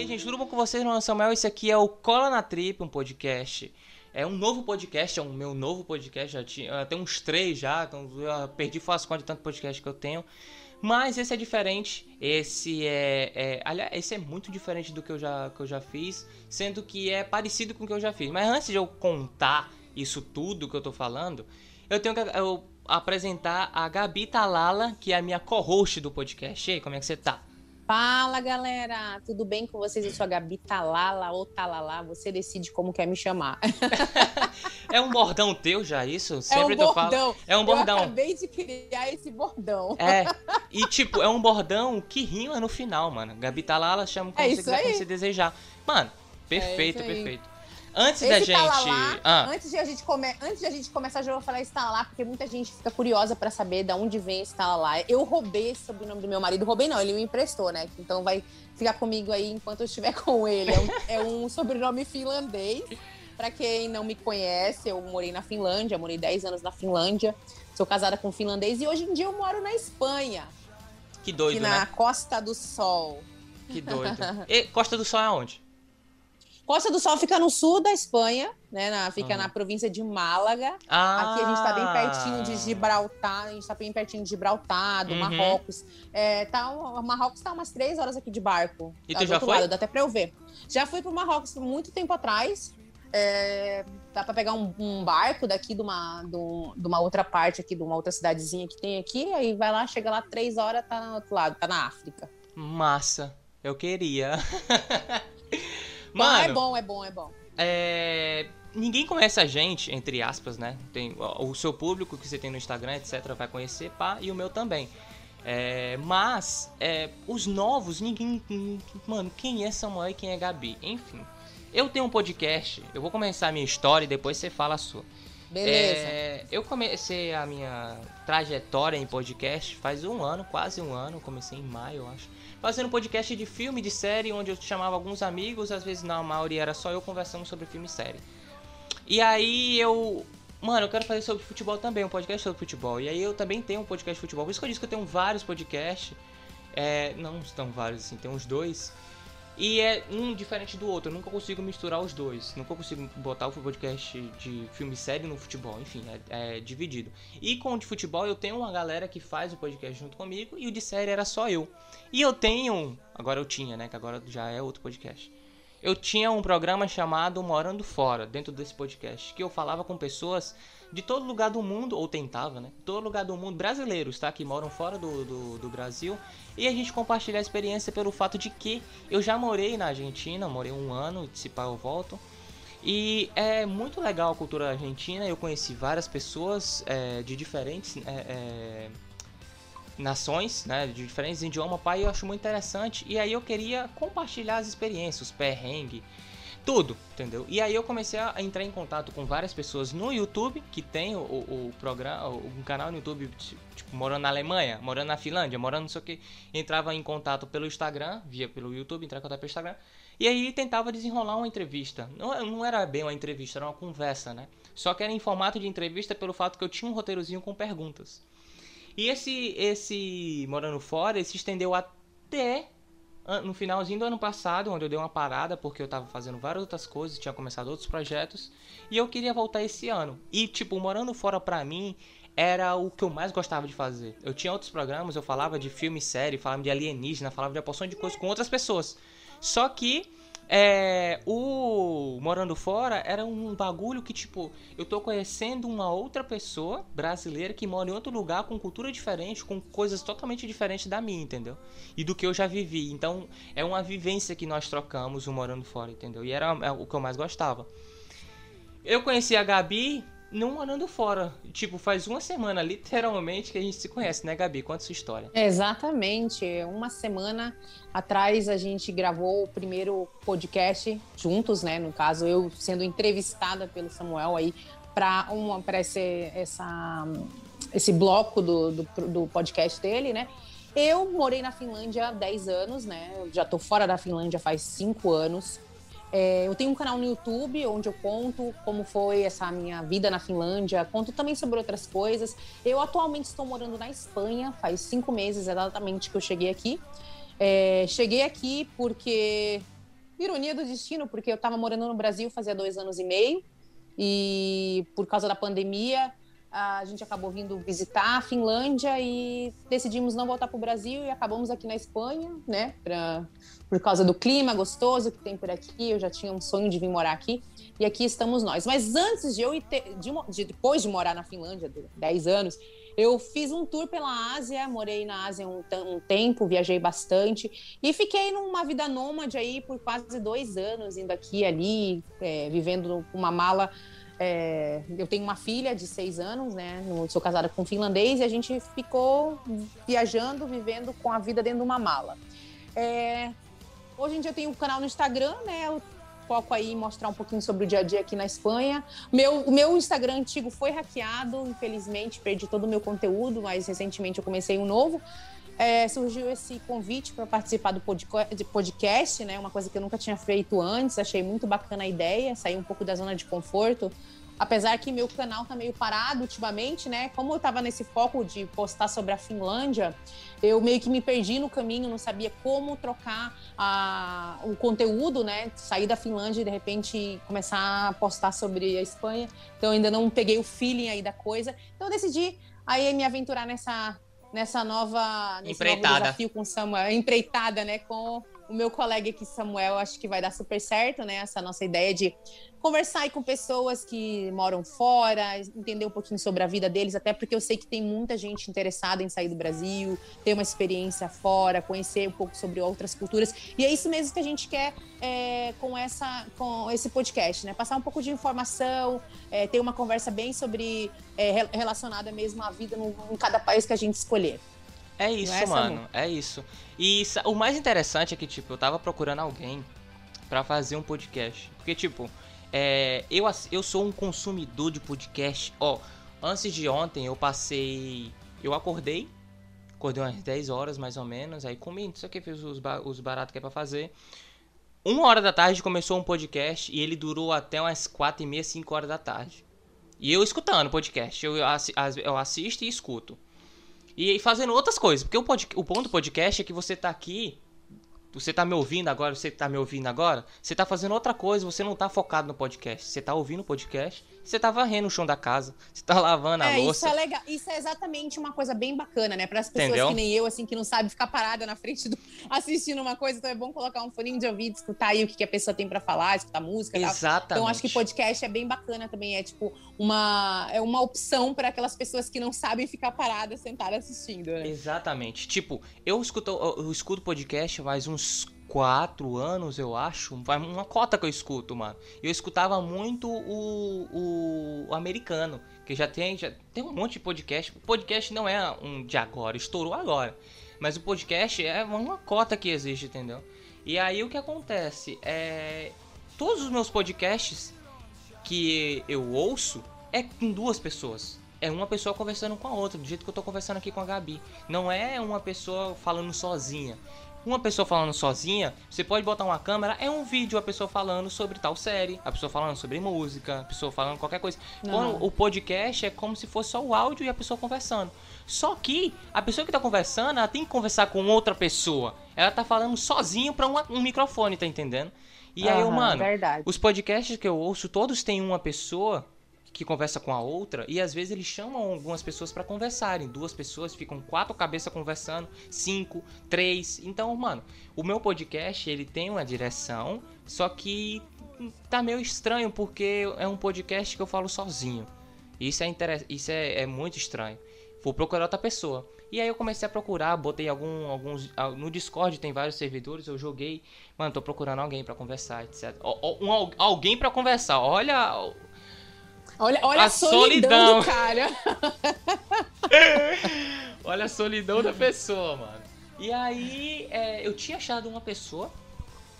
Aí, gente, tudo bom com vocês? Meu nome é Samuel, esse aqui é o Cola na Trip, um podcast. É um novo podcast, é um meu novo podcast, já tinha, tem uns três já, então eu perdi fácil conta de tanto podcast que eu tenho. Mas esse é diferente, esse é, é, aliás, esse é muito diferente do que eu, já, que eu já fiz, sendo que é parecido com o que eu já fiz. Mas antes de eu contar isso tudo que eu tô falando, eu tenho que eu, apresentar a Gabi Talala, que é a minha co-host do podcast. E aí, como é que você tá? Fala galera, tudo bem com vocês? Eu sou a Gabi Talala ou Talala, você decide como quer me chamar. é um bordão teu já isso? Sempre é um bordão. É um bordão. Eu acabei de criar esse bordão. É. E tipo, é um bordão que rima no final, mano. Gabi Talala chama como é você quiser, como você desejar. Mano, perfeito, é perfeito. Antes Esse da gente. Lá, ah. antes, de a gente come... antes de a gente começar, já vou falar esse lá, porque muita gente fica curiosa para saber de onde vem esse lá. Eu roubei esse sobrenome do meu marido. Roubei, não, ele me emprestou, né? Então vai ficar comigo aí enquanto eu estiver com ele. É um, é um sobrenome finlandês. Para quem não me conhece, eu morei na Finlândia, morei 10 anos na Finlândia. Sou casada com um finlandês e hoje em dia eu moro na Espanha. Que doido, na né? Costa do Sol. Que doido. E Costa do Sol é onde? Costa do Sol fica no sul da Espanha, né? Na, fica na província de Málaga. Ah. Aqui a gente está bem pertinho de Gibraltar, a gente está bem pertinho de Gibraltar, do uhum. Marrocos. É, tá, o Marrocos está umas três horas aqui de barco. E tá tu já foi? Lado, dá até para eu ver. Já fui para o Marrocos muito tempo atrás. É, dá para pegar um, um, barco daqui de uma, de, uma outra parte aqui, de uma outra cidadezinha que tem aqui, aí vai lá, chega lá três horas, tá no outro lado, tá na África. Massa, eu queria. Mano, é bom, é bom, é bom. É... Ninguém conhece a gente, entre aspas, né? Tem o seu público que você tem no Instagram, etc, vai conhecer, pá, e o meu também. É, mas é, os novos, ninguém. Mano, quem é Samuel e quem é Gabi? Enfim. Eu tenho um podcast, eu vou começar a minha história e depois você fala a sua. Beleza. É, eu comecei a minha trajetória em podcast faz um ano, quase um ano, comecei em maio, eu acho fazendo podcast de filme, de série, onde eu chamava alguns amigos, às vezes na maioria era só eu conversando sobre filme e série. E aí eu. Mano, eu quero fazer sobre futebol também, um podcast sobre futebol. E aí eu também tenho um podcast de futebol. Por isso que eu disse que eu tenho vários podcasts. É, não estão vários assim, tem uns dois. E é um diferente do outro, eu nunca consigo misturar os dois. Nunca consigo botar o podcast de filme série no futebol, enfim, é, é, dividido. E com o de futebol eu tenho uma galera que faz o podcast junto comigo e o de série era só eu. E eu tenho, agora eu tinha, né, que agora já é outro podcast. Eu tinha um programa chamado Morando Fora, dentro desse podcast, que eu falava com pessoas de todo lugar do mundo, ou tentava, né? Todo lugar do mundo, brasileiros, tá? Que moram fora do, do, do Brasil. E a gente compartilha a experiência pelo fato de que eu já morei na Argentina, morei um ano, se pá eu volto. E é muito legal a cultura argentina, eu conheci várias pessoas é, de diferentes é, é, nações, né, de diferentes idiomas, pai, eu acho muito interessante. E aí eu queria compartilhar as experiências, os perrengues, tudo, entendeu? E aí eu comecei a entrar em contato com várias pessoas no YouTube, que tem o, o, o programa, um canal no YouTube, tipo, morando na Alemanha, morando na Finlândia, morando não sei o que. Entrava em contato pelo Instagram, via pelo YouTube, entrava em contato pelo Instagram. E aí tentava desenrolar uma entrevista. Não, não era bem uma entrevista, era uma conversa, né? Só que era em formato de entrevista pelo fato que eu tinha um roteirozinho com perguntas. E esse, esse Morando Fora se estendeu até no finalzinho do ano passado, onde eu dei uma parada porque eu tava fazendo várias outras coisas, tinha começado outros projetos, e eu queria voltar esse ano. E tipo, morando fora pra mim era o que eu mais gostava de fazer. Eu tinha outros programas, eu falava de filme, série, falava de alienígena, falava de uma porção de coisas com outras pessoas. Só que é, o Morando Fora era um bagulho que, tipo, eu tô conhecendo uma outra pessoa brasileira que mora em outro lugar com cultura diferente, com coisas totalmente diferentes da minha, entendeu? E do que eu já vivi. Então, é uma vivência que nós trocamos o Morando Fora, entendeu? E era é o que eu mais gostava. Eu conheci a Gabi num andando fora. Tipo, faz uma semana, literalmente, que a gente se conhece, né, Gabi? Conta sua história. Exatamente. Uma semana atrás a gente gravou o primeiro podcast juntos, né? No caso, eu sendo entrevistada pelo Samuel aí para uma para esse, essa, esse bloco do, do, do podcast dele, né? Eu morei na Finlândia há 10 anos, né? Eu já tô fora da Finlândia faz 5 anos. É, eu tenho um canal no YouTube onde eu conto como foi essa minha vida na Finlândia, conto também sobre outras coisas. Eu atualmente estou morando na Espanha, faz cinco meses exatamente que eu cheguei aqui. É, cheguei aqui porque ironia do destino, porque eu estava morando no Brasil fazia dois anos e meio, e por causa da pandemia, a gente acabou vindo visitar a Finlândia e decidimos não voltar para o Brasil e acabamos aqui na Espanha, né? Pra, por causa do clima gostoso que tem por aqui. Eu já tinha um sonho de vir morar aqui e aqui estamos nós. Mas antes de eu ir ter, de, de, depois de morar na Finlândia, 10 anos, eu fiz um tour pela Ásia, morei na Ásia um, um, tempo, viajei bastante e fiquei numa vida nômade aí por quase dois anos, indo aqui e ali, é, vivendo uma mala é, eu tenho uma filha de seis anos, né? Sou casada com um finlandês e a gente ficou viajando, vivendo com a vida dentro de uma mala. É, hoje em dia eu tenho um canal no Instagram, né? Eu foco aí em mostrar um pouquinho sobre o dia a dia aqui na Espanha. Meu, o meu Instagram antigo foi hackeado, infelizmente, perdi todo o meu conteúdo, mas recentemente eu comecei um novo. É, surgiu esse convite para participar do podcast, né? Uma coisa que eu nunca tinha feito antes. Achei muito bacana a ideia, sair um pouco da zona de conforto. Apesar que meu canal tá meio parado ultimamente, né? Como eu tava nesse foco de postar sobre a Finlândia, eu meio que me perdi no caminho, não sabia como trocar a, o conteúdo, né? Sair da Finlândia e de repente começar a postar sobre a Espanha. Então ainda não peguei o feeling aí da coisa. Então eu decidi aí me aventurar nessa nessa nova empreitada. desafio com Samuel, empreitada, né, com o meu colega aqui, Samuel, acho que vai dar super certo, né, essa nossa ideia de conversar aí com pessoas que moram fora, entender um pouquinho sobre a vida deles, até porque eu sei que tem muita gente interessada em sair do Brasil, ter uma experiência fora, conhecer um pouco sobre outras culturas. E é isso mesmo que a gente quer é, com, essa, com esse podcast, né? Passar um pouco de informação, é, ter uma conversa bem sobre é, relacionada mesmo à vida no, em cada país que a gente escolher. É isso, é mano. É isso. E o mais interessante é que, tipo, eu tava procurando alguém para fazer um podcast. Porque, tipo, é, eu, eu sou um consumidor de podcast. Ó, antes de ontem eu passei. Eu acordei. Acordei umas 10 horas mais ou menos. Aí comi, não sei o que, fiz os, os baratos que é pra fazer. Uma hora da tarde começou um podcast e ele durou até umas 4 e meia, 5 horas da tarde. E eu escutando podcast. Eu, eu assisto e escuto. E fazendo outras coisas. Porque o, pod, o ponto do podcast é que você tá aqui você tá me ouvindo agora, você tá me ouvindo agora, você tá fazendo outra coisa, você não tá focado no podcast. Você tá ouvindo o podcast, você tá varrendo o chão da casa, você tá lavando a é, louça. Isso é legal. Isso é exatamente uma coisa bem bacana, né? Para as pessoas Entendeu? que nem eu, assim, que não sabe ficar parada na frente do assistindo uma coisa, então é bom colocar um fone de ouvido, escutar aí o que, que a pessoa tem para falar, escutar música, Exatamente. Tal. Então acho que podcast é bem bacana também, é tipo uma é uma opção para aquelas pessoas que não sabem ficar paradas, sentadas assistindo, né? Exatamente. Tipo, eu escuto eu escuto podcast faz uns quatro anos, eu acho. Uma cota que eu escuto, mano. Eu escutava muito o, o, americano, que já tem, já tem um monte de podcast. O podcast não é um de agora, estourou agora. Mas o podcast é uma cota que existe, entendeu? E aí o que acontece? É. Todos os meus podcasts que eu ouço é com duas pessoas. É uma pessoa conversando com a outra, do jeito que eu tô conversando aqui com a Gabi. Não é uma pessoa falando sozinha. Uma pessoa falando sozinha, você pode botar uma câmera, é um vídeo a pessoa falando sobre tal série, a pessoa falando sobre música, a pessoa falando qualquer coisa. Quando o podcast é como se fosse só o áudio e a pessoa conversando. Só que a pessoa que tá conversando, ela tem que conversar com outra pessoa. Ela tá falando sozinho para um microfone, tá entendendo? E uhum, aí, mano, verdade. os podcasts que eu ouço, todos têm uma pessoa que conversa com a outra e às vezes eles chamam algumas pessoas para conversarem. Duas pessoas ficam quatro cabeças conversando, cinco, três. Então, mano, o meu podcast ele tem uma direção, só que tá meio estranho porque é um podcast que eu falo sozinho. Isso é isso é, é muito estranho. Vou procurar outra pessoa. E aí eu comecei a procurar, botei algum, alguns. No Discord tem vários servidores, eu joguei. Mano, tô procurando alguém para conversar, etc. Um, alguém para conversar. Olha Olha, olha a, a solidão, solidão. cara. olha a solidão da pessoa, mano. E aí, é, eu tinha achado uma pessoa.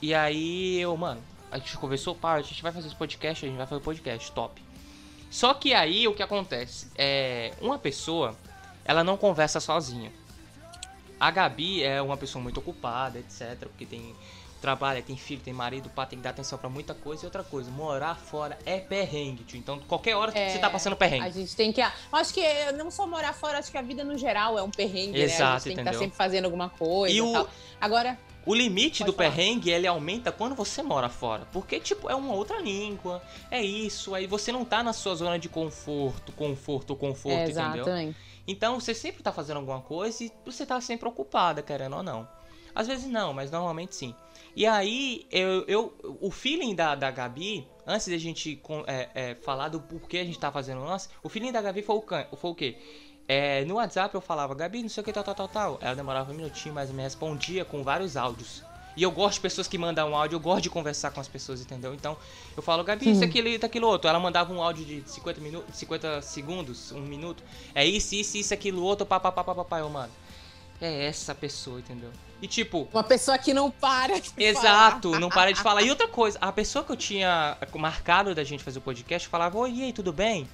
E aí, eu, mano, a gente conversou, pá, a gente vai fazer esse podcast, a gente vai fazer o podcast, top. Só que aí, o que acontece? É, uma pessoa, ela não conversa sozinha. A Gabi é uma pessoa muito ocupada, etc. Porque tem trabalha, tem filho, tem marido, pá, tem que dar atenção pra muita coisa. E outra coisa, morar fora é perrengue, tio. Então, qualquer hora É, você tá passando perrengue. A gente tem que. Acho que não só morar fora, acho que a vida no geral é um perrengue, né? A Exato, gente tem que entendeu? estar sempre fazendo alguma coisa E o- tal. Agora, O limite do falar. perrengue, ele aumenta quando você mora fora. Porque, tipo, é uma outra língua, é isso. Aí você não tá na sua zona de conforto, conforto, conforto, é, entendeu? exatamente. Então você sempre tá fazendo alguma coisa e você tá sempre ocupada, querendo ou não. Às vezes não, mas normalmente sim. E aí, eu, eu- o feeling da, da Gabi, antes da gente com- é, é, falar do porquê a gente tá fazendo o lance, o feeling da Gabi foi o, can- foi o quê? É, no WhatsApp eu falava, Gabi, não sei o que, tal, tal, tal, tal. Ela demorava um minutinho, mas me respondia com vários áudios. E eu gosto de pessoas que mandam um áudio, eu gosto de conversar com as pessoas, entendeu? Então, eu falo, Gabi, isso, aquilo, isso, aquilo outro. Ela mandava um áudio de 50, minutos, 50 segundos, um minuto. É isso, isso, isso, aquilo, outro, papapá, papapá. Eu, mano, é essa pessoa, entendeu? E tipo, Uma pessoa que não para. de Exato, não para de falar. E outra coisa, a pessoa que eu tinha marcado da gente fazer o podcast falava: Oi, e aí, tudo bem?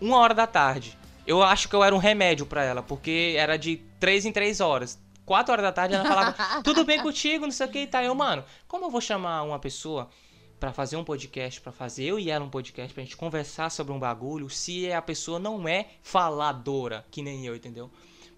Uma hora da tarde. Eu acho que eu era um remédio pra ela, porque era de três em três horas. Quatro horas da tarde ela falava: Tudo bem contigo, não sei o que e tá. Eu, mano, como eu vou chamar uma pessoa pra fazer um podcast, pra fazer eu e ela um podcast, pra gente conversar sobre um bagulho, se a pessoa não é faladora, que nem eu, entendeu?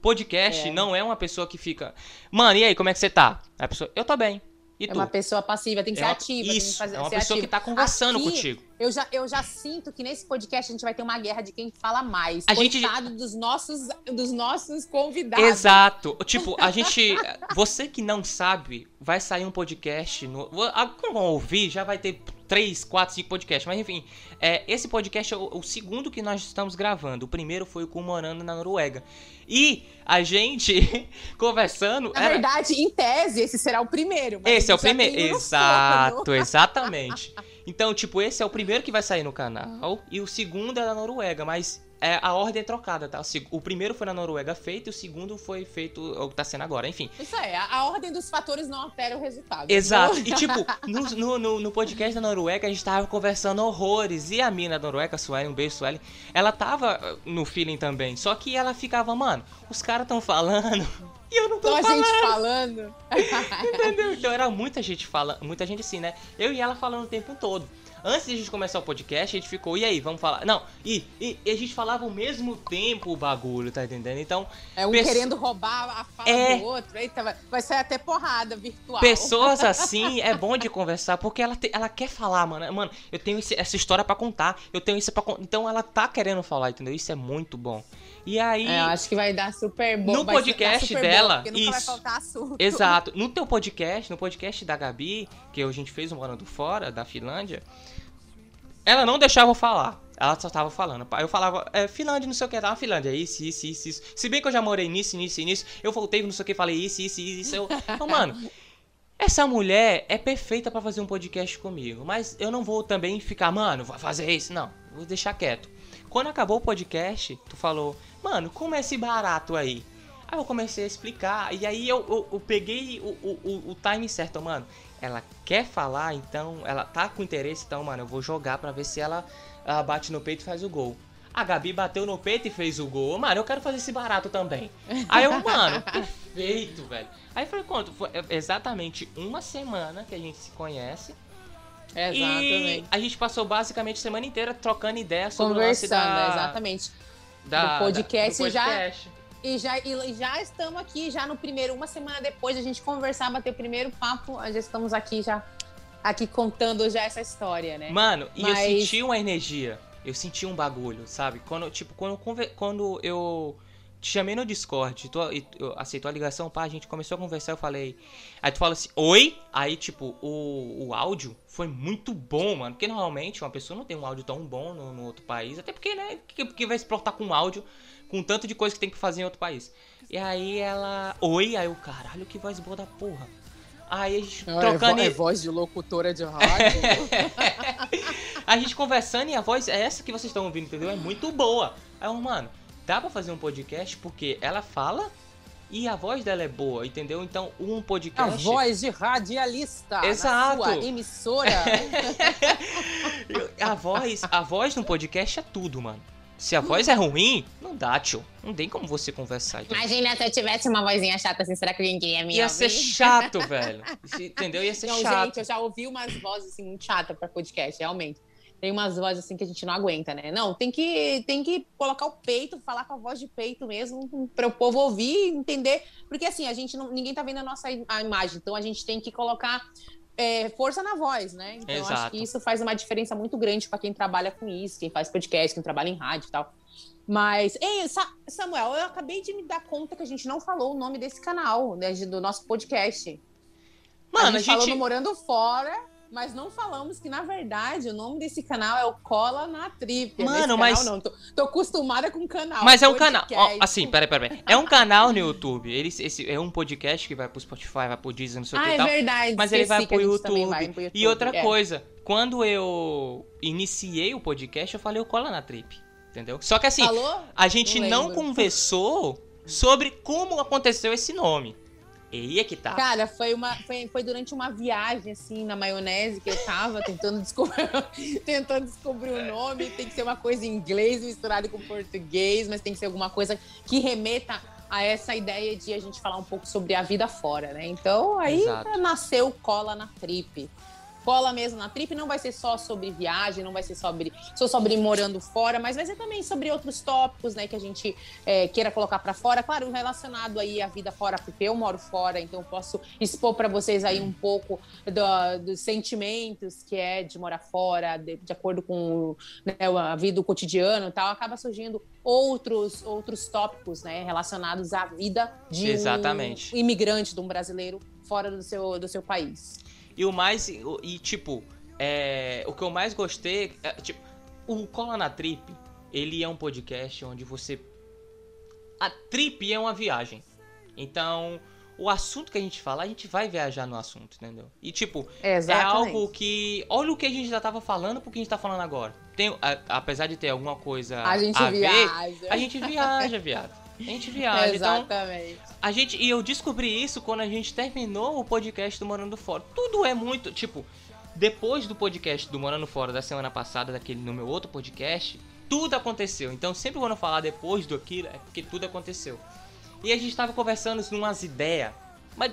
Podcast É. não é uma pessoa que fica, mano, e aí, como é que você tá? A pessoa, eu tô bem. E É tu? uma pessoa passiva, tem que É ser uma- ativa. tem que Isso, fazer, é uma pessoa que ativa. tá conversando Aqui, contigo. Eu já, eu já sinto que nesse podcast a gente vai ter uma guerra de quem fala mais. A gente- dos nossos, dos nossos convidados. Exato. Tipo, a gente. Você que não sabe, vai sair um podcast. No, quando vão ouvir, já vai ter 3, 4, 5 podcasts. Mas enfim, é, esse podcast é o, o segundo que nós estamos gravando. O primeiro foi com o Morando na Noruega. E a gente conversando. Na era- verdade, em tese, esse será o primeiro. Esse é o primeiro. Exato, exatamente. Então, tipo, esse é o primeiro que vai sair no canal. E o segundo é da Noruega, mas é, a ordem é trocada, tá? O, primeiro foi na Noruega feito e o segundo foi feito, o que tá sendo agora. Enfim. Isso é, a, a ordem dos fatores não altera o resultado. Exato. E tipo, no, no, no- podcast da Noruega a gente tava conversando horrores. E a mina da Noruega, a Suelen, um beijo, Suelen, ela tava no feeling também. Só que ela ficava, mano, os caras tão falando. E eu não tô Só a falando. gente falando. Entendeu? Então era muita gente falando, muita gente assim, né? Eu e ela falando o tempo todo. Antes de a gente começar o podcast, a gente ficou, e aí, vamos falar? Não, e, e, e a gente falava ao mesmo tempo o bagulho, tá entendendo? Então, É um querendo roubar a fala É. do outro. Eita, vai, vai sair até porrada virtual. pessoas assim é bom de conversar, porque ela, te- ela quer falar, mano. Mano, eu tenho esse- essa história pra contar, eu tenho isso pra contar. Então ela tá querendo falar, entendeu? Isso é muito bom. E aí. É, eu acho que vai dar super bom. No podcast dela, bom, nunca vai isso. faltar assunto. Exato. No teu podcast, no podcast da Gabi, que a gente fez um Morando Fora, da Finlândia, ela não deixava eu falar. Ela só tava falando. Eu falava, é, Finlândia, não sei o que, tava Finlândia, isso, isso, isso, isso. Se bem que eu já morei nisso, nisso nisso, eu voltei, não sei o que, falei isso, isso, isso, isso. Eu... Então, mano, essa mulher é perfeita pra fazer um podcast comigo. Mas eu não vou também ficar, mano, vai fazer isso. Não, vou deixar quieto. Quando acabou o podcast, tu falou, mano, como é esse barato aí? Aí eu comecei a explicar, e aí eu, eu, eu peguei o, o, o, time certo, mano. Ela quer falar, então, ela tá com interesse, então, mano, eu vou jogar pra ver se ela, bate no peito e faz o gol. A Gabi bateu no peito e fez o gol. Mano, eu quero fazer esse barato também. Aí eu, mano, perfeito, velho. Aí foi quanto? Foi exatamente uma semana que a gente se conhece. E Exatamente. a gente passou basicamente a semana inteira trocando ideias sobre o lance Conversando, da, exatamente. Da, do podcast da, do já- podcast. E já, e já estamos aqui, já no primeiro, uma semana depois de a gente conversar, bater o primeiro papo, já estamos aqui já aqui contando já essa história, né? Mano, e eu Mas- senti uma energia. Eu senti um bagulho, sabe? Quando, tipo, quando, eu quando eu te chamei no Discord, tu, e aceitou a ligação, pá, a gente começou a conversar, eu falei. Aí tu fala assim, oi? Aí, tipo, o, o áudio foi muito bom, mano. Porque normalmente uma pessoa não tem um áudio tão bom no, no outro país. Até porque, né? Que, que vai se portar com áudio com tanto de coisa que tem que fazer em outro país. E aí ela. Oi? Aí eu, caralho, que voz boa da porra. Aí a gente trocando. é voz de locutora de rádio. a gente conversando e a voz é essa que vocês estão ouvindo, entendeu? É muito boa. Aí eu, mano, dá pra fazer um podcast porque ela fala e a voz dela é boa, entendeu? Então, um a podcast. voz de radialista Exato. na sua emissora. a voz, a voz no podcast é tudo, mano. Se a voz é ruim, não dá, tio. Não tem como você conversar. Imagina se eu tivesse uma vozinha chata assim, será que alguém queria me Ia ouvir? ser chato, velho. Entendeu? Ia ser Não, chato. gente, eu já ouvi umas vozes assim muito chatas pra podcast, realmente. Tem umas vozes assim que a gente não aguenta, né? Não, tem que, tem que colocar o peito, falar com a voz de peito mesmo, para o povo ouvir e entender. Porque assim, a gente não, ninguém tá vendo a nossa a imagem, então a gente tem que colocar é, força na voz, né? Então eu acho Exato. que isso faz uma diferença muito grande para quem trabalha com isso, quem faz podcast, quem trabalha em rádio e tal. Mas, ei, Sa- Samuel, eu acabei de me dar conta que a gente não falou o nome desse canal, né, do nosso podcast. Mano, a gente, falou gente. no Morando Fora, mas não falamos que, na verdade, o nome desse canal é o Cola na Trip. Mano, Nesse canal, mas- Não, tô, tô acostumada com canal. Mas é um canal. ó, podcast. assim, peraí, peraí. É um canal no YouTube. Ele, esse, é um podcast que vai pro Spotify, vai pro Disney, não sei o que Ah, e é tal. verdade. Mas ele vai que pro YouTube. vai pro YouTube, E outra é. coisa, quando eu iniciei o podcast, eu falei o Cola na Trip. Entendeu? Só que assim, Falou? a gente Não não, conversou sobre como aconteceu esse nome. E aí é que tá. Cara, foi, uma, foi, foi durante uma viagem, assim, na maionese que eu tava tentando descobrir, tentando descobrir o nome. Tem que ser uma coisa em inglês misturada com português, mas tem que ser alguma coisa que remeta a essa ideia de a gente falar um pouco sobre a vida fora, né? Então, aí Exato. nasceu Cola na Trip. Cola mesmo na trip não vai ser só sobre viagem, não vai ser sobre, só sobre morando fora, mas vai ser também sobre outros tópicos, né, que a gente é, queira colocar para fora. Claro, relacionado aí à vida fora, porque eu moro fora, então posso expor para vocês aí um pouco do- dos sentimentos que é de morar fora, de, de acordo com né, a vida, o cotidiano e tal. Acaba surgindo outros outros tópicos, né, relacionados à vida de Exatamente. um imigrante, de um brasileiro fora do seu, do seu país. E o mais. E tipo, é, o que eu mais gostei. É, tipo, o Cola na Trip, ele é um podcast onde você. A trip é uma viagem. Então, o assunto que a gente fala, a gente vai viajar no assunto, entendeu? E tipo, é algo que. Olha o que a gente já tava falando pro que a gente tá falando agora. Tem, a- apesar de ter alguma coisa A gente ver, viaja. a gente viaja, viado. A gente viaja. Então, Exatamente. a gente, e eu descobri isso quando a gente terminou o podcast do Morando Fora. Tudo é muito, tipo, depois do podcast do Morando Fora da semana passada, daquele no meu outro podcast, tudo aconteceu. Então, sempre quando eu falar depois do aquilo, é porque tudo aconteceu. E a gente tava conversando numas ideias, mas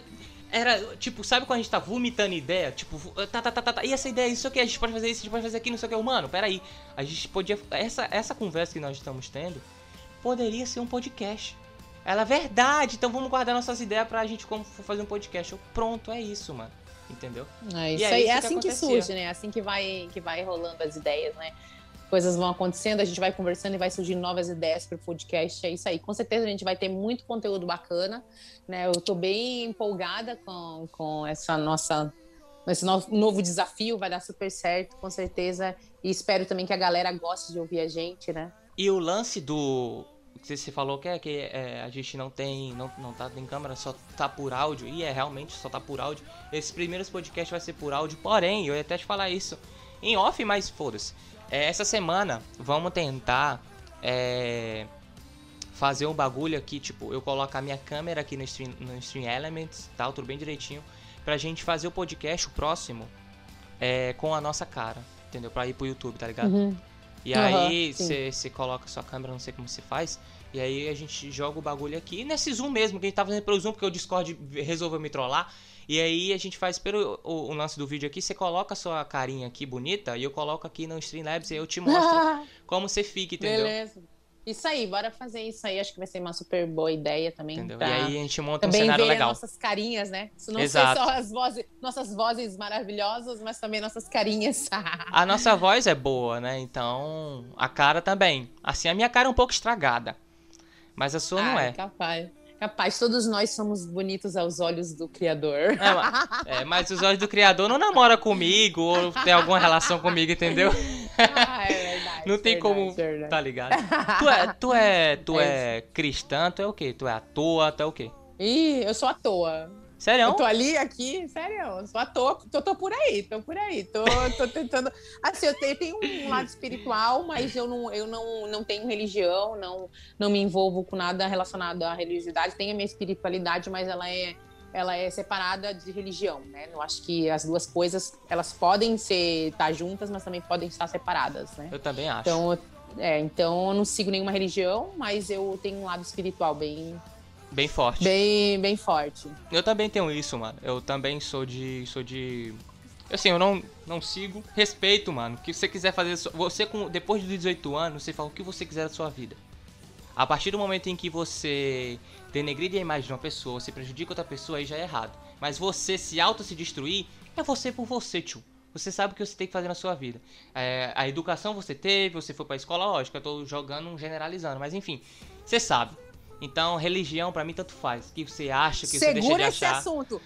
era, tipo, sabe quando a gente tá vomitando ideia? Tipo, tá, tá, tá, tá, tá, e essa ideia, isso aqui, a gente pode fazer isso, a gente pode fazer aquilo, não sei o que. Mano, peraí, a gente podia, essa, essa conversa que nós estamos tendo, poderia ser um podcast. Ela é verdade, então vamos guardar nossas ideias pra gente como fazer um podcast. Eu, pronto, é isso, mano. Entendeu? É, isso é aí, isso é que assim que acontecia. surge, né? É assim que vai, que vai rolando as ideias, né? Coisas vão acontecendo, a gente vai conversando e vai surgindo novas ideias para o podcast. É isso aí. Com certeza a gente vai ter muito conteúdo bacana, né? Eu tô bem empolgada com, com essa nossa esse no- novo desafio, vai dar super certo, com certeza. E espero também que a galera goste de ouvir a gente, né? E o lance do. que Você falou que é que é, a gente não tem. Não, não tá em câmera, só tá por áudio. E é realmente só tá por áudio. Esses primeiros podcasts vai ser por áudio. Porém, eu ia até te falar isso em off, mas foda-se. É, essa semana vamos tentar é, fazer um bagulho aqui, tipo, eu colocar minha câmera aqui no Stream, no stream Elements, tá? Tudo bem direitinho. Pra gente fazer o podcast, o próximo, é, com a nossa cara. Entendeu? Pra ir pro YouTube, tá ligado? E Aham, aí você coloca sua câmera, não sei como você faz. E aí a gente joga o bagulho aqui. E nesse Zoom mesmo, que a gente tá fazendo pelo Zoom, porque o Discord resolveu me trollar. E aí a gente faz pelo o, o lance do vídeo aqui, você coloca a sua carinha aqui bonita e eu coloco aqui no Streamlabs e eu te mostro como você fica, entendeu? Beleza. Isso aí, bora fazer isso aí. Acho que vai ser uma super boa ideia também. Entendeu? pra- E aí a gente monta um também cenário ver legal. nossas carinhas, né? Isso não Exato. só as vozes, nossas vozes maravilhosas, mas também nossas carinhas. A nossa voz é boa, né? Então, a cara também. Assim, a minha cara é um pouco estragada. Mas a sua não é. Capaz. Capaz, todos nós somos bonitos aos olhos do Criador. É, é, mas os olhos do criador não namora comigo ou tem alguma relação comigo, entendeu? ah, é. Não tem verdade, como. verdade. Tá ligado? Tu é, tu é, tu É é cristã, tu é o quê? Tu é à toa, tu é o quê? Ih, eu sou à toa. Sério? Eu tô ali, aqui, sério, eu sou à toa, tô, tô por aí, tô por aí, tô, tô tentando. Assim, eu tenho, um lado espiritual, mas eu não, eu não, não tenho religião, não, não me envolvo com nada relacionado à religiosidade. Tenho a minha espiritualidade, mas ela é, ela é separada de religião, né? Eu acho que as duas coisas, elas podem ser estar juntas, mas também podem estar separadas, né? Eu também acho. Então, É, então eu não sigo nenhuma religião, mas eu tenho um lado espiritual bem. Bem forte. Bem, bem forte. Eu também tenho isso, mano. Eu também sou de. sou de. Assim, eu não, não sigo. Respeito, mano. O que você quiser fazer. Você, com, depois de 18 anos, você fala o que você quiser da sua vida. A partir do momento em que você denegrir a imagem de uma pessoa, você prejudica outra pessoa, aí já é errado. Mas você se auto se destruir, é você por você, tio. Você sabe o que você tem que fazer na sua vida. É, a educação você teve, você foi pra escola, lógico, eu tô jogando, generalizando, mas enfim, você sabe. Então, religião para mim tanto faz. O que você acha, que Segura você deixa de esse achar. assunto.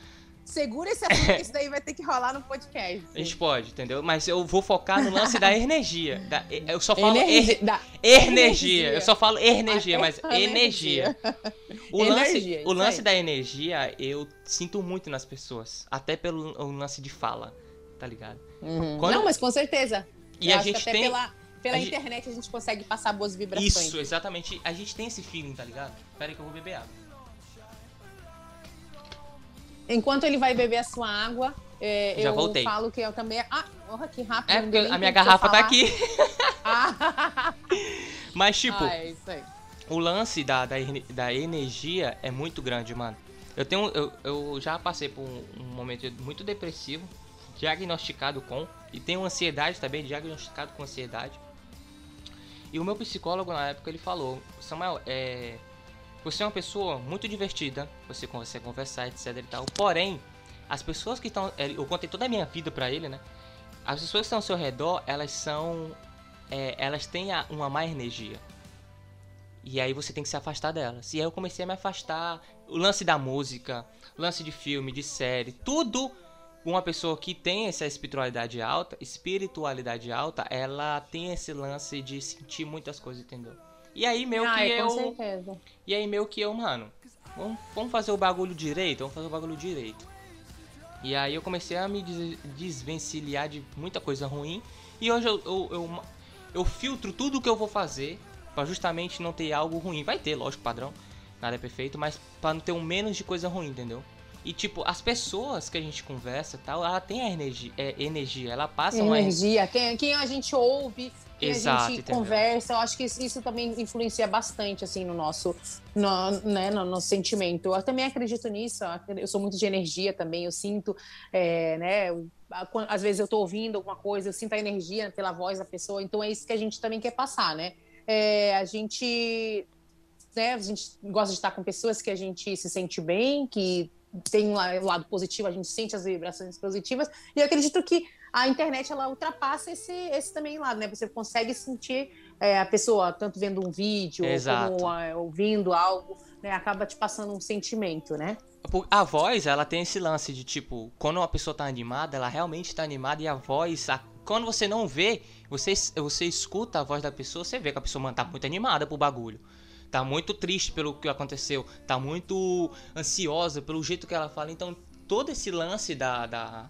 Segura esse assunto, que isso daí vai ter que rolar no podcast. A gente pode, entendeu? Mas eu vou focar no lance da energia. Da, eu só falo Energia, er- da- energia. Eu só falo energia, A- mas a energia. O lance, Energia, o lance da energia eu sinto muito nas pessoas. Até pelo lance de fala, tá ligado? Uhum. Quando- Não, mas com certeza. E Eu a acho que gente até tem. Pela, pela a gente- internet a gente consegue passar boas vibrações. Isso, exatamente. A gente tem esse feeling, tá ligado? Pera aí que eu vou beber água. Enquanto ele vai beber a sua água, é, Já eu voltei. falo que eu também. Ah, porra, que rápido. É porque a minha garrafa tá aqui. Ah, Mas, tipo, ah, é o lance da, da, da energia é muito grande, mano. Eu tenho. Eu, eu já passei por um, um momento muito depressivo, diagnosticado com. E tenho ansiedade também, diagnosticado com ansiedade. E o meu psicólogo na época ele falou, Samuel, é. Você é uma pessoa muito divertida, você consegue conversar, etc e tal. Porém, as pessoas que estão. é, Eu contei toda a minha vida pra ele, né? As pessoas que estão ao seu redor, elas são. é, elas têm uma má energia. E aí você tem que se afastar delas. E aí eu comecei a me afastar. O lance da música, lance de filme, de série, tudo. Uma pessoa que tem essa espiritualidade alta, espiritualidade alta, ela tem esse lance de sentir muitas coisas, entendeu? E aí meu ah, que é, eu. com certeza. E aí meu que eu, mano, vamos, vamos fazer o bagulho direito? Vamos fazer o bagulho direito. E aí eu comecei a me des- desvencilhar de muita coisa ruim. E hoje eu, eu, eu, eu filtro tudo que eu vou fazer pra justamente não ter algo ruim. Vai ter, lógico, padrão. Nada é perfeito, mas pra não ter um menos de coisa ruim, entendeu? E tipo, as pessoas que a gente conversa e tal, ela tem a energia, é, energia ela passa uma Energia, quem, quem a gente ouve, quem Exato, a gente entendeu? conversa, eu acho que isso, também influencia bastante, assim, no nosso, no, né, no nosso sentimento. Eu também acredito nisso, eu sou muito de energia também, eu sinto, é, né, às vezes eu tô ouvindo alguma coisa, eu sinto a energia pela voz da pessoa, então é isso que a gente também quer passar, né? É, a gente, né, a gente gosta de estar com pessoas que a gente se sente bem, que tem um lado positivo, a gente sente as vibrações positivas, e eu acredito que a internet ela ultrapassa esse, esse também lado, né? Você consegue sentir é, a pessoa tanto vendo um vídeo como ah, ouvindo algo, né? Acaba te passando um sentimento, né? A voz, ela tem esse lance de tipo, quando uma pessoa tá animada, ela realmente tá animada e a voz, a- quando você não vê, você, você escuta a voz da pessoa, você vê que a pessoa mano, tá muito animada pro bagulho. Tá muito triste pelo que aconteceu, tá muito ansiosa pelo jeito que ela fala. Então, todo esse lance da, da,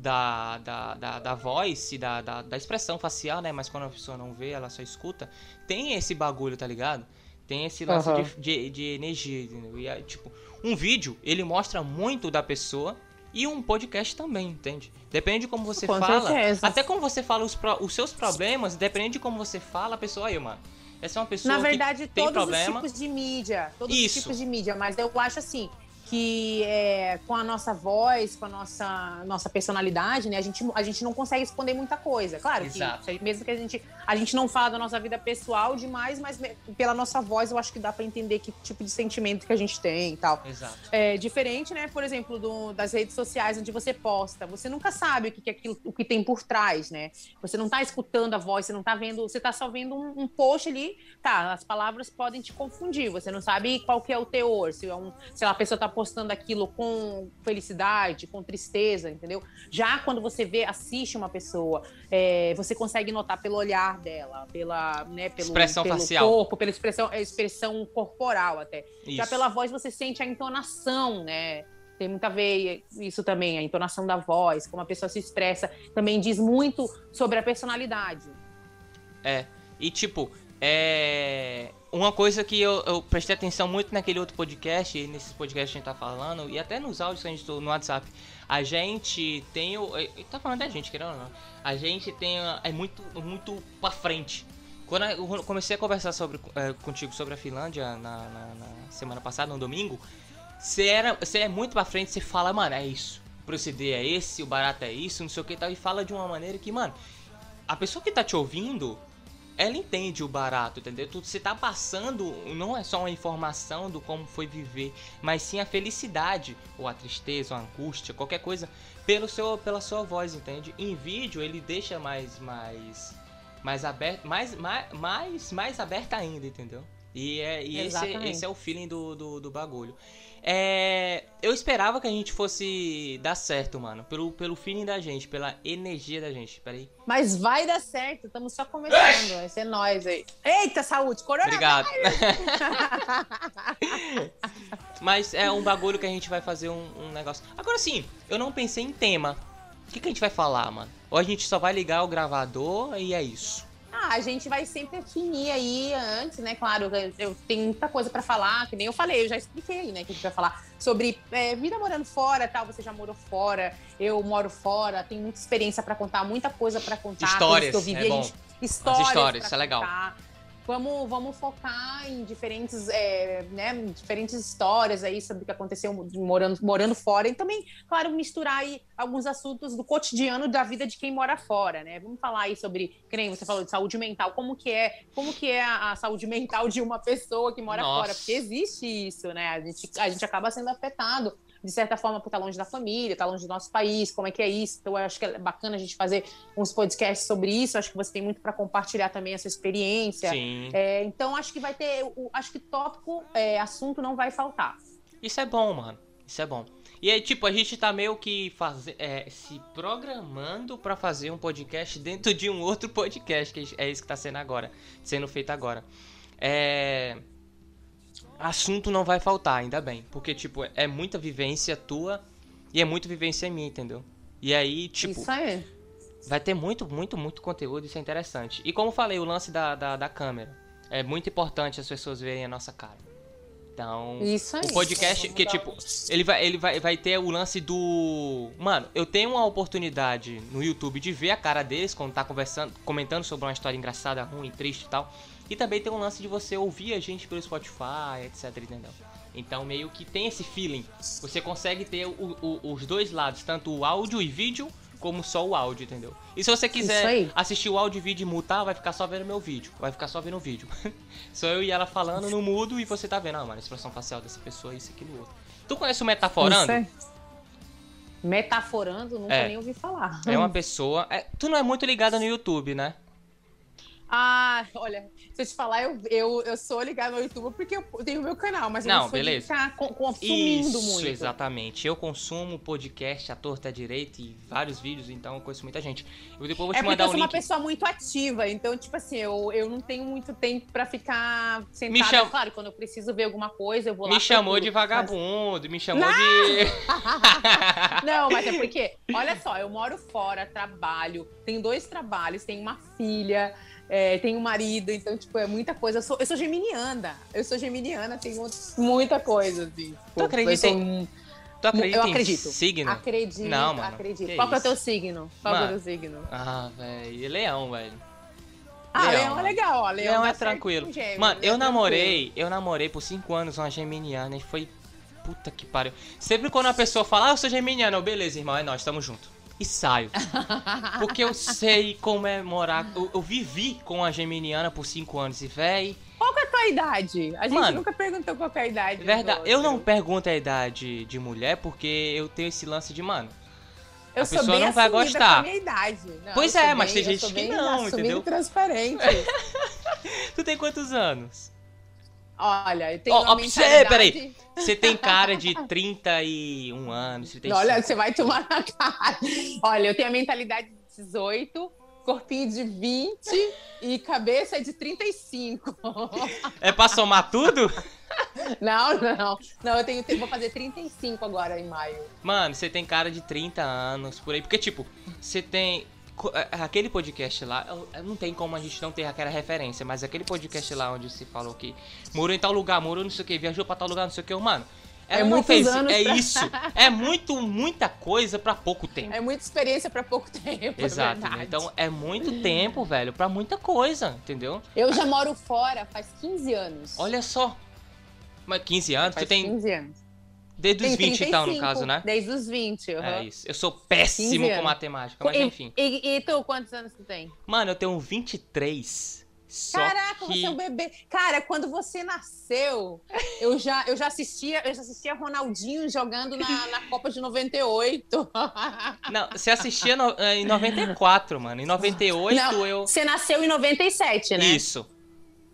da, da, da, da voz e da, da, da expressão facial, né? Mas quando a pessoa não vê, ela só escuta, tem esse bagulho, tá ligado? Tem esse lance Aham. de, de, de energia? E tipo, um vídeo, ele mostra muito da pessoa e um podcast também, entende? Depende de como você Com fala. certeza. Até como você fala os, pro- os seus problemas, dependendo de como você fala, a pessoa aí, mano. Essa é uma pessoa Na verdade, que tem todos problema. os tipos de mídia, todos Isso. os tipos de mídia, mas eu acho assim que é, com a nossa voz, com a nossa, nossa personalidade, né, a gente, a gente não consegue esconder muita coisa. Claro Exato. que mesmo que a gente, a gente não fala da nossa vida pessoal demais, mas pela nossa voz eu acho que dá pra entender que tipo de sentimento que a gente tem e tal. Exato. É diferente, né, por exemplo, do- das redes sociais onde você posta. Você nunca sabe o que, que é aquilo, o que tem por trás, né? Você não tá escutando a voz, você não tá vendo, você tá só vendo um, um post ali, tá? As palavras podem te confundir, você não sabe qual que é o teor, se é um, sei lá, a pessoa tá postando aquilo com felicidade, com tristeza, entendeu? Já quando você vê, assiste uma pessoa, é, você consegue notar pelo olhar dela, pela, né, pelo, Expressão pelo facial. corpo, pela expressão, expressão corporal até. Já Isso. pela voz você sente a entonação, né? Tem muito a ver isso também, a entonação da voz, como a pessoa se expressa, também diz muito sobre a personalidade. É. E tipo, é. Uma coisa que eu, eu prestei atenção muito naquele outro podcast, nesses podcasts que a gente tá falando, e até nos áudios que a gente no WhatsApp, a gente tem o. Tá falando da gente, querendo ou não. A gente tem. É muito, muito pra frente. Quando eu comecei a conversar sobre, é, contigo sobre a Finlândia na, na, na, semana passada, no domingo, você era, é muito pra frente, você fala, mano, é isso. O proceder é esse, o barato é isso, não sei o que e tal. E fala de uma maneira que, mano, a pessoa que tá te ouvindo, ela entende o barato, entendeu? Você tá passando, não é só uma informação do como foi viver, mas sim a felicidade, ou a tristeza, ou a angústia, qualquer coisa, pelo seu, pela sua voz, entende? Em vídeo ele deixa mais, mais, mais aberto, mais, mais, mais, mais aberta ainda, entendeu? E, é, e esse, esse, é o feeling do, do, do bagulho. É, eu esperava que a gente fosse dar certo, mano. Pelo, pelo feeling da gente, pela energia da gente. Peraí. Mas vai dar certo, estamos só começando. Vai ser nós aí. Eita, saúde, coronavírus! Obrigado. Mas é um bagulho que a gente vai fazer um, um negócio. Agora sim, eu não pensei em tema. O que, que a gente vai falar, mano? Ou a gente só vai ligar o gravador e é isso? Ah, a gente vai sempre definir aí antes, né? Claro, eu tenho muita coisa para falar, que nem eu falei, eu já expliquei, né? Que a gente vai falar sobre é, vida morando fora, tal. Você já morou fora, eu moro fora, tenho muita experiência para contar, muita coisa para contar. Histórias, que eu vivi, é bom. Gente, histórias, As histórias, isso é legal. Vamos, vamos focar em diferentes, é, né, diferentes histórias aí sobre o que aconteceu morando, morando fora e também, claro, misturar aí alguns assuntos do cotidiano da vida de quem mora fora, né? Vamos falar aí sobre, que nem você falou de saúde mental, como que é, como que é a, a saúde mental de uma pessoa que mora Nossa. fora, porque existe isso, né? A gente, a gente acaba sendo afetado de certa forma, por estar longe da família, estar longe do nosso país, como é que é isso. Então, eu acho que é bacana a gente fazer uns podcasts sobre isso. Acho que você tem muito para compartilhar também essa experiência. Sim. É, então, acho que vai ter. Acho que tópico, é, assunto não vai faltar. Isso é bom, mano. Isso é bom. E aí, tipo, a gente tá meio que faz... É, se programando para fazer um podcast dentro de um outro podcast, que é isso que tá sendo agora, sendo feito agora. É assunto não vai faltar, ainda bem. Porque, tipo, é muita vivência tua e é muita vivência minha, entendeu? E aí, tipo. Isso aí. Vai ter muito, muito, muito conteúdo, isso é interessante. E como falei, o lance da, da, da câmera. É muito importante as pessoas verem a nossa cara. Então, isso aí. o podcast, que tipo, ele vai, ele vai, vai ter o lance do. Mano, eu tenho uma oportunidade no YouTube de ver a cara deles quando tá conversando, comentando sobre uma história engraçada, ruim, triste e tal. E também tem um lance de você ouvir a gente pelo Spotify, etc, entendeu? Então meio que tem esse feeling. Você consegue ter o, o, os dois lados, tanto o áudio e vídeo, como só o áudio, entendeu? E se você quiser assistir o áudio e vídeo e mutar, vai ficar só vendo meu vídeo. Vai ficar só vendo o vídeo. Sou eu e ela falando no mudo e você tá vendo, ah, mano, a expressão facial dessa pessoa, isso, aquilo, outro. Tu conhece o Metaforando? Metaforando? Nunca é. nem ouvi falar. É uma pessoa. É, tu não é muito ligada no YouTube, né? Ah, olha, se eu te falar, eu, eu, eu sou ligada no YouTube porque eu tenho o meu canal, mas eu não, não sou beleza. ficar consumindo Isso, muito. exatamente. Eu consumo podcast, a torta direita e vários vídeos, então eu conheço muita gente. Eu depois vou te é mandar um link. eu sou uma pessoa muito ativa, então, tipo assim, eu, eu não tenho muito tempo pra ficar sentada. Me cham... Claro, quando eu preciso ver alguma coisa, eu vou lá. Me chamou de vagabundo, mas... me chamou não! de... não, mas é porque, olha só, eu moro fora, trabalho, tenho dois trabalhos, tenho uma filha é, tenho um marido, então, tipo, é muita coisa. Eu sou, eu sou geminiana. Eu sou geminiana, tenho muita coisa, assim. Tu acredita em... Tu acredita eu acredito. Signo? Acredito. Não, mano. Acredito. Qual que é o teu signo? Qual mano, é o teu signo? Ah, velho. Leão, velho. Ah, Leão, Leão é legal, ó. Leão, Leão é tranquilo. Mano, eu é namorei, tranquilo. eu namorei por 5 anos uma geminiana e foi. Puta que pariu. Sempre quando a pessoa fala, ah, eu sou geminiana, eu, beleza, irmão, é nós, tamo junto e saio. Porque eu sei como é morar. Eu, eu vivi com a Geminiana por 5 anos e, véi. Qual que é a tua idade? A gente Mano, nunca perguntou qual é a idade. Verdade, eu não pergunto a idade de mulher porque eu tenho esse lance de, mano. Eu a sou pessoa bem não vai gostar. Minha idade. Não, pois é, bem, mas tem gente que não, entendeu? transparente. tu tem quantos anos? Olha, eu tenho oh, uma mentalidade... Peraí, você tem cara de 31 anos, 35. Olha, você vai tomar na cara. Olha, eu tenho a mentalidade de 18, corpinho de 20 e cabeça de 35. É pra somar tudo? Não, não. Não, eu tenho, vou fazer 35 agora em maio. Mano, você tem cara de 30 anos por aí. Porque, tipo, você tem aquele podcast lá, não tem como a gente não ter aquela referência, mas aquele podcast lá onde se falou que morou em tal lugar, morou não sei o que, viajou pra tal lugar, não sei o que, mano, Ela É não muitos fez. anos É pra- isso. É muito, muita coisa pra pouco tempo. É muita experiência pra pouco tempo. Exato. é né? Então é muito tempo, velho, pra muita coisa, entendeu? Eu já moro fora faz 15 anos. Olha só. Mas 15 anos, faz tu tem 15 anos. Desde os Tem 20 então, no 35, caso, né? Desde os 20. aham. É isso. Eu sou péssimo 15 com matemática, mas e, enfim. E, e tu, quantos anos tu tem? Mano, eu tenho 23. Só Caraca, que... você é um bebê. Cara, quando você nasceu, eu já, eu já assistia, eu já assistia Ronaldinho jogando na, na Copa de 98. Não, você assistia no- eh, em 94, mano. Em 98 Não, eu. Você nasceu em 97, né? Isso.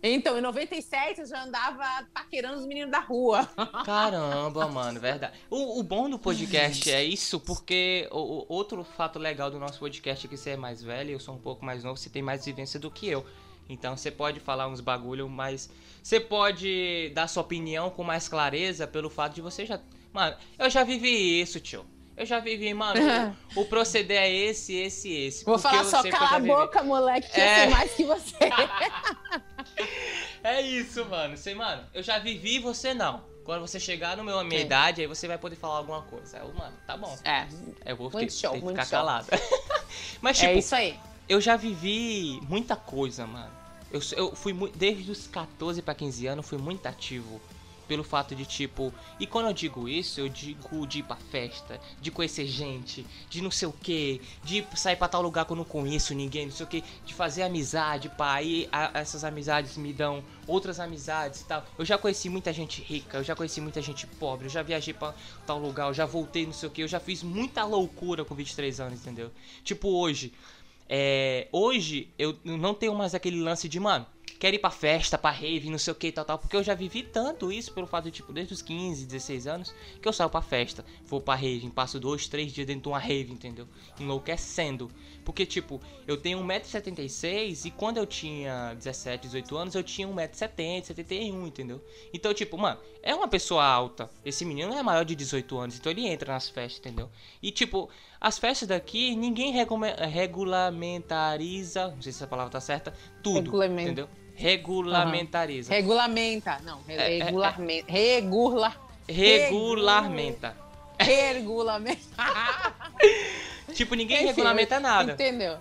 Então, em 97 eu já andava paquerando os meninos da rua. Caramba, mano, verdade. O, o bom do podcast é isso, porque o, o outro fato legal do nosso podcast é que você é mais velho, eu sou um pouco mais novo, você tem mais vivência do que eu. Então você pode falar uns bagulho, mas você pode dar sua opinião com mais clareza pelo fato de você já. Mano, eu já vivi isso, tio. Eu já vivi, mano. o, proceder é esse, esse, esse. Vou falar eu só, eu cala a boca, moleque, que eu É. sei mais que você. É isso, mano. Você, mano, eu já vivi e você não. Quando você chegar no meu, a minha É. idade, aí você vai poder falar alguma coisa. Eu, mano, tá bom. É, Eu vou Muito ter, show, ter que ficar calado. Mas, tipo, é isso aí. eu já vivi muita coisa, mano. Eu, eu fui desde os 14 pra 15 anos, fui muito ativo. Pelo fato de, tipo. E quando eu digo isso, eu digo de ir pra festa, de conhecer gente, de não sei o que, de sair pra tal lugar que eu não conheço ninguém, não sei o que, de fazer amizade, pá. Aí a- essas amizades me dão outras amizades e tal. Eu já conheci muita gente rica, eu já conheci muita gente pobre, eu já viajei pra tal lugar, eu já voltei, não sei o que, eu já fiz muita loucura com 23 anos, entendeu? Tipo hoje. É, hoje eu não tenho mais aquele lance de, mano, quero ir pra festa, pra rave, não sei o que, tal, tal. Porque eu já vivi tanto isso pelo fato de, tipo, desde os 15, 16 anos, que eu saio pra festa, vou pra rave, passo dois, três dias dentro de uma rave, entendeu? Enlouquecendo. Porque, tipo, eu tenho 1,76m e quando eu tinha 17, 18 anos, eu tinha 1,70m, 71 entendeu? Então, tipo, mano, é uma pessoa alta. Esse menino é maior de 18 anos, então ele entra nas festas, entendeu? E, tipo, as festas daqui, ninguém regulame- regulamentariza, não sei se essa palavra tá certa, tudo, entendeu? Regulamentariza. Regulamenta. Não, É, é, é. regularmente. Regula. Regulamenta. Regulamenta. Tipo, ninguém Enfim, regulamenta nada. Entendeu?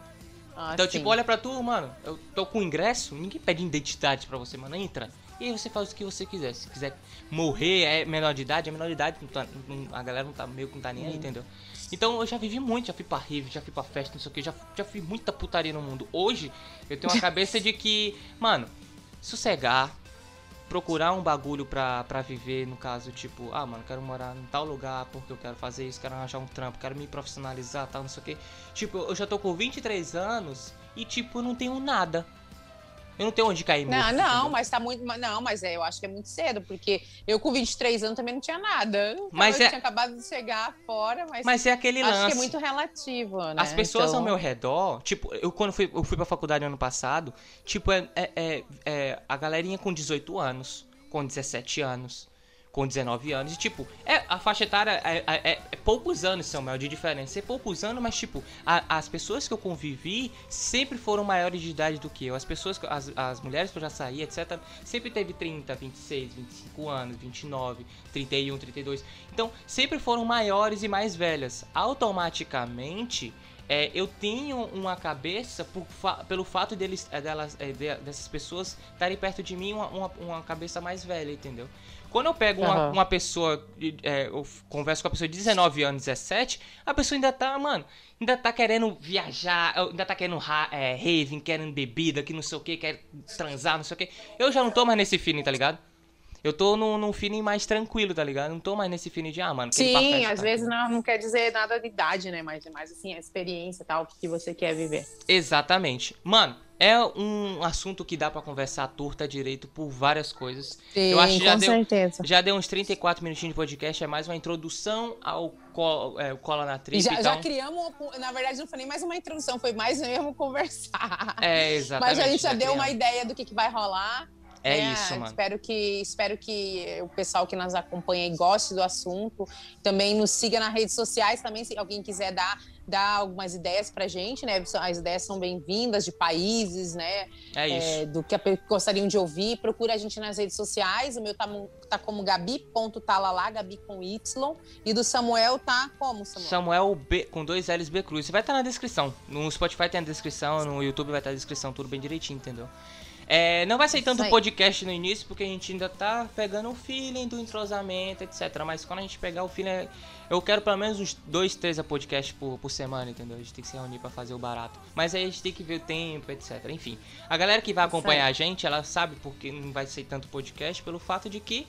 Ah, Então, sim. tipo, olha pra tu, mano, eu tô com ingresso, ninguém pede identidade pra você, mano, entra. E aí você faz o que você quiser. Se quiser morrer, é menor de idade, é menor de idade, não tá- não- a galera não tá meio que não tá nem aí, Hum. entendeu? Então eu já vivi muito, já fui pra rave, já fui pra festa, não sei o que, já, já fiz muita putaria no mundo. Hoje, eu tenho uma cabeça de que, mano, sossegar, procurar um bagulho pra, pra viver, no caso, tipo, ah, mano, quero morar em tal lugar porque eu quero fazer isso, quero arranjar um trampo, quero me profissionalizar, tal, não sei o que. Tipo, eu já tô com 23 anos e, tipo, eu não tenho nada. Eu não tenho onde cair Não, morto, não, mas tá muito. Não, mas é, eu acho que é muito cedo, porque eu com 23 anos também não tinha nada. Então, Mas eu é- tinha acabado de chegar fora, mas, Mas é aquele acho lance. que é muito relativo, né? As pessoas Então, ao meu redor, tipo, eu quando fui, eu fui pra faculdade ano passado, tipo, é, é, é- é a galerinha com 18 anos, com 17 anos, com 19 anos, e tipo, é, a faixa etária é, é- é- é poucos anos, Samuel, de diferença. É poucos anos, mas tipo, a- as pessoas que eu convivi sempre foram maiores de idade do que eu. As pessoas, as, as mulheres que eu já saí, etc., sempre teve 30, 26, 25 anos, 29, 31, 32. Então, sempre foram maiores e mais velhas. Automaticamente, é, eu tenho uma cabeça fa- pelo fato deles, é, delas, é, de- dessas pessoas estarem perto de mim, uma, uma, uma cabeça mais velha, entendeu? Quando eu pego uma, Aham. uma pessoa, é, eu converso com a pessoa de 19 anos, 17, a pessoa ainda tá, mano, ainda tá querendo viajar, ainda tá querendo é, raving, querendo bebida, que não sei o que, quer transar, não sei o que. Eu já não tô mais nesse feeling, tá ligado? Eu tô num, num feeling mais tranquilo, tá ligado? Não tô mais nesse feeling de, ah, mano, Sim, festa, às tá? vezes não, não quer dizer nada de idade, né? Mas é mais assim, a experiência e tal, o que você quer viver. Exatamente. Mano, é um assunto que dá pra conversar torta direito por várias coisas. Sim, Eu acho que já com deu- certeza. Já deu uns 34 minutinhos de podcast, é mais uma introdução ao co é, Cola na Trip Já, já criamos, na verdade, não foi nem mais uma introdução, foi mais mesmo conversar. É, exatamente. Mas a gente já deu uma criamos. ideia do que, que vai rolar. É né? isso, mano. Espero que, espero que o pessoal que nos acompanha e goste do assunto. Também nos siga nas redes sociais também, se alguém quiser dar dar algumas ideias pra gente, né? As ideias são bem-vindas de países, né? É isso. É, do que gostariam de ouvir. Procura a gente nas redes sociais. O meu tá, tá como gabi.talalá, Gabi com Y. E do Samuel tá como, Samuel? Samuel B, com dois L's B Cruz. Vai estar tá na descrição. No Spotify tem a descrição, no YouTube vai estar tá a descrição, tudo bem direitinho, entendeu? É, não vai ser tanto podcast no início, porque a gente ainda tá pegando o feeling do entrosamento, etc. Mas quando a gente pegar o feeling, eu quero pelo menos uns dois, três a podcast por, por semana, entendeu? A gente tem que se reunir pra fazer o barato. Mas aí a gente tem que ver o tempo, etc. Enfim, a galera que vai acompanhar a gente, ela sabe porque não vai ser tanto podcast, pelo fato de que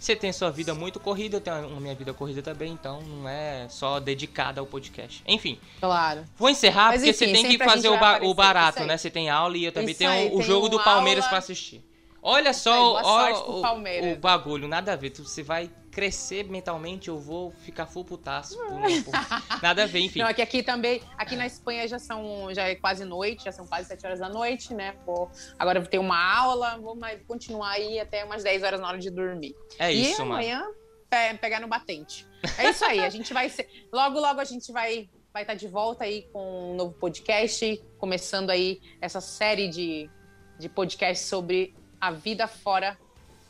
você tem sua vida muito corrida, eu tenho a minha vida corrida também, então não é só dedicada ao podcast. Enfim. Claro. Vou encerrar Mas, porque enfim, você tem que fazer o, ba o, barato, né? Você tem aula e eu também tenho aí, o, jogo do Palmeiras para assistir. Olha só ó, o, o, bagulho, nada a ver. Você vai crescer mentalmente, eu vou ficar full putaço. Por, por... Nada a ver, enfim. Não, aqui, aqui também, aqui na Espanha já são, já é quase noite, já são quase 7 horas da noite, né? Vou, agora eu vou ter uma aula, vou mais, continuar aí até umas 10 horas na hora de dormir. É e isso, amanhã pe pegar no batente. É isso aí, a gente vai ser. Logo, logo a gente vai vai estar de volta aí com um novo podcast, começando aí essa série de, de podcasts sobre a vida fora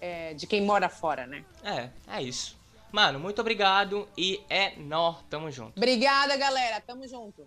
é, de quem mora fora, né? É, é isso. Mano, muito obrigado e é nó, tamo junto. Obrigada, galera, tamo junto.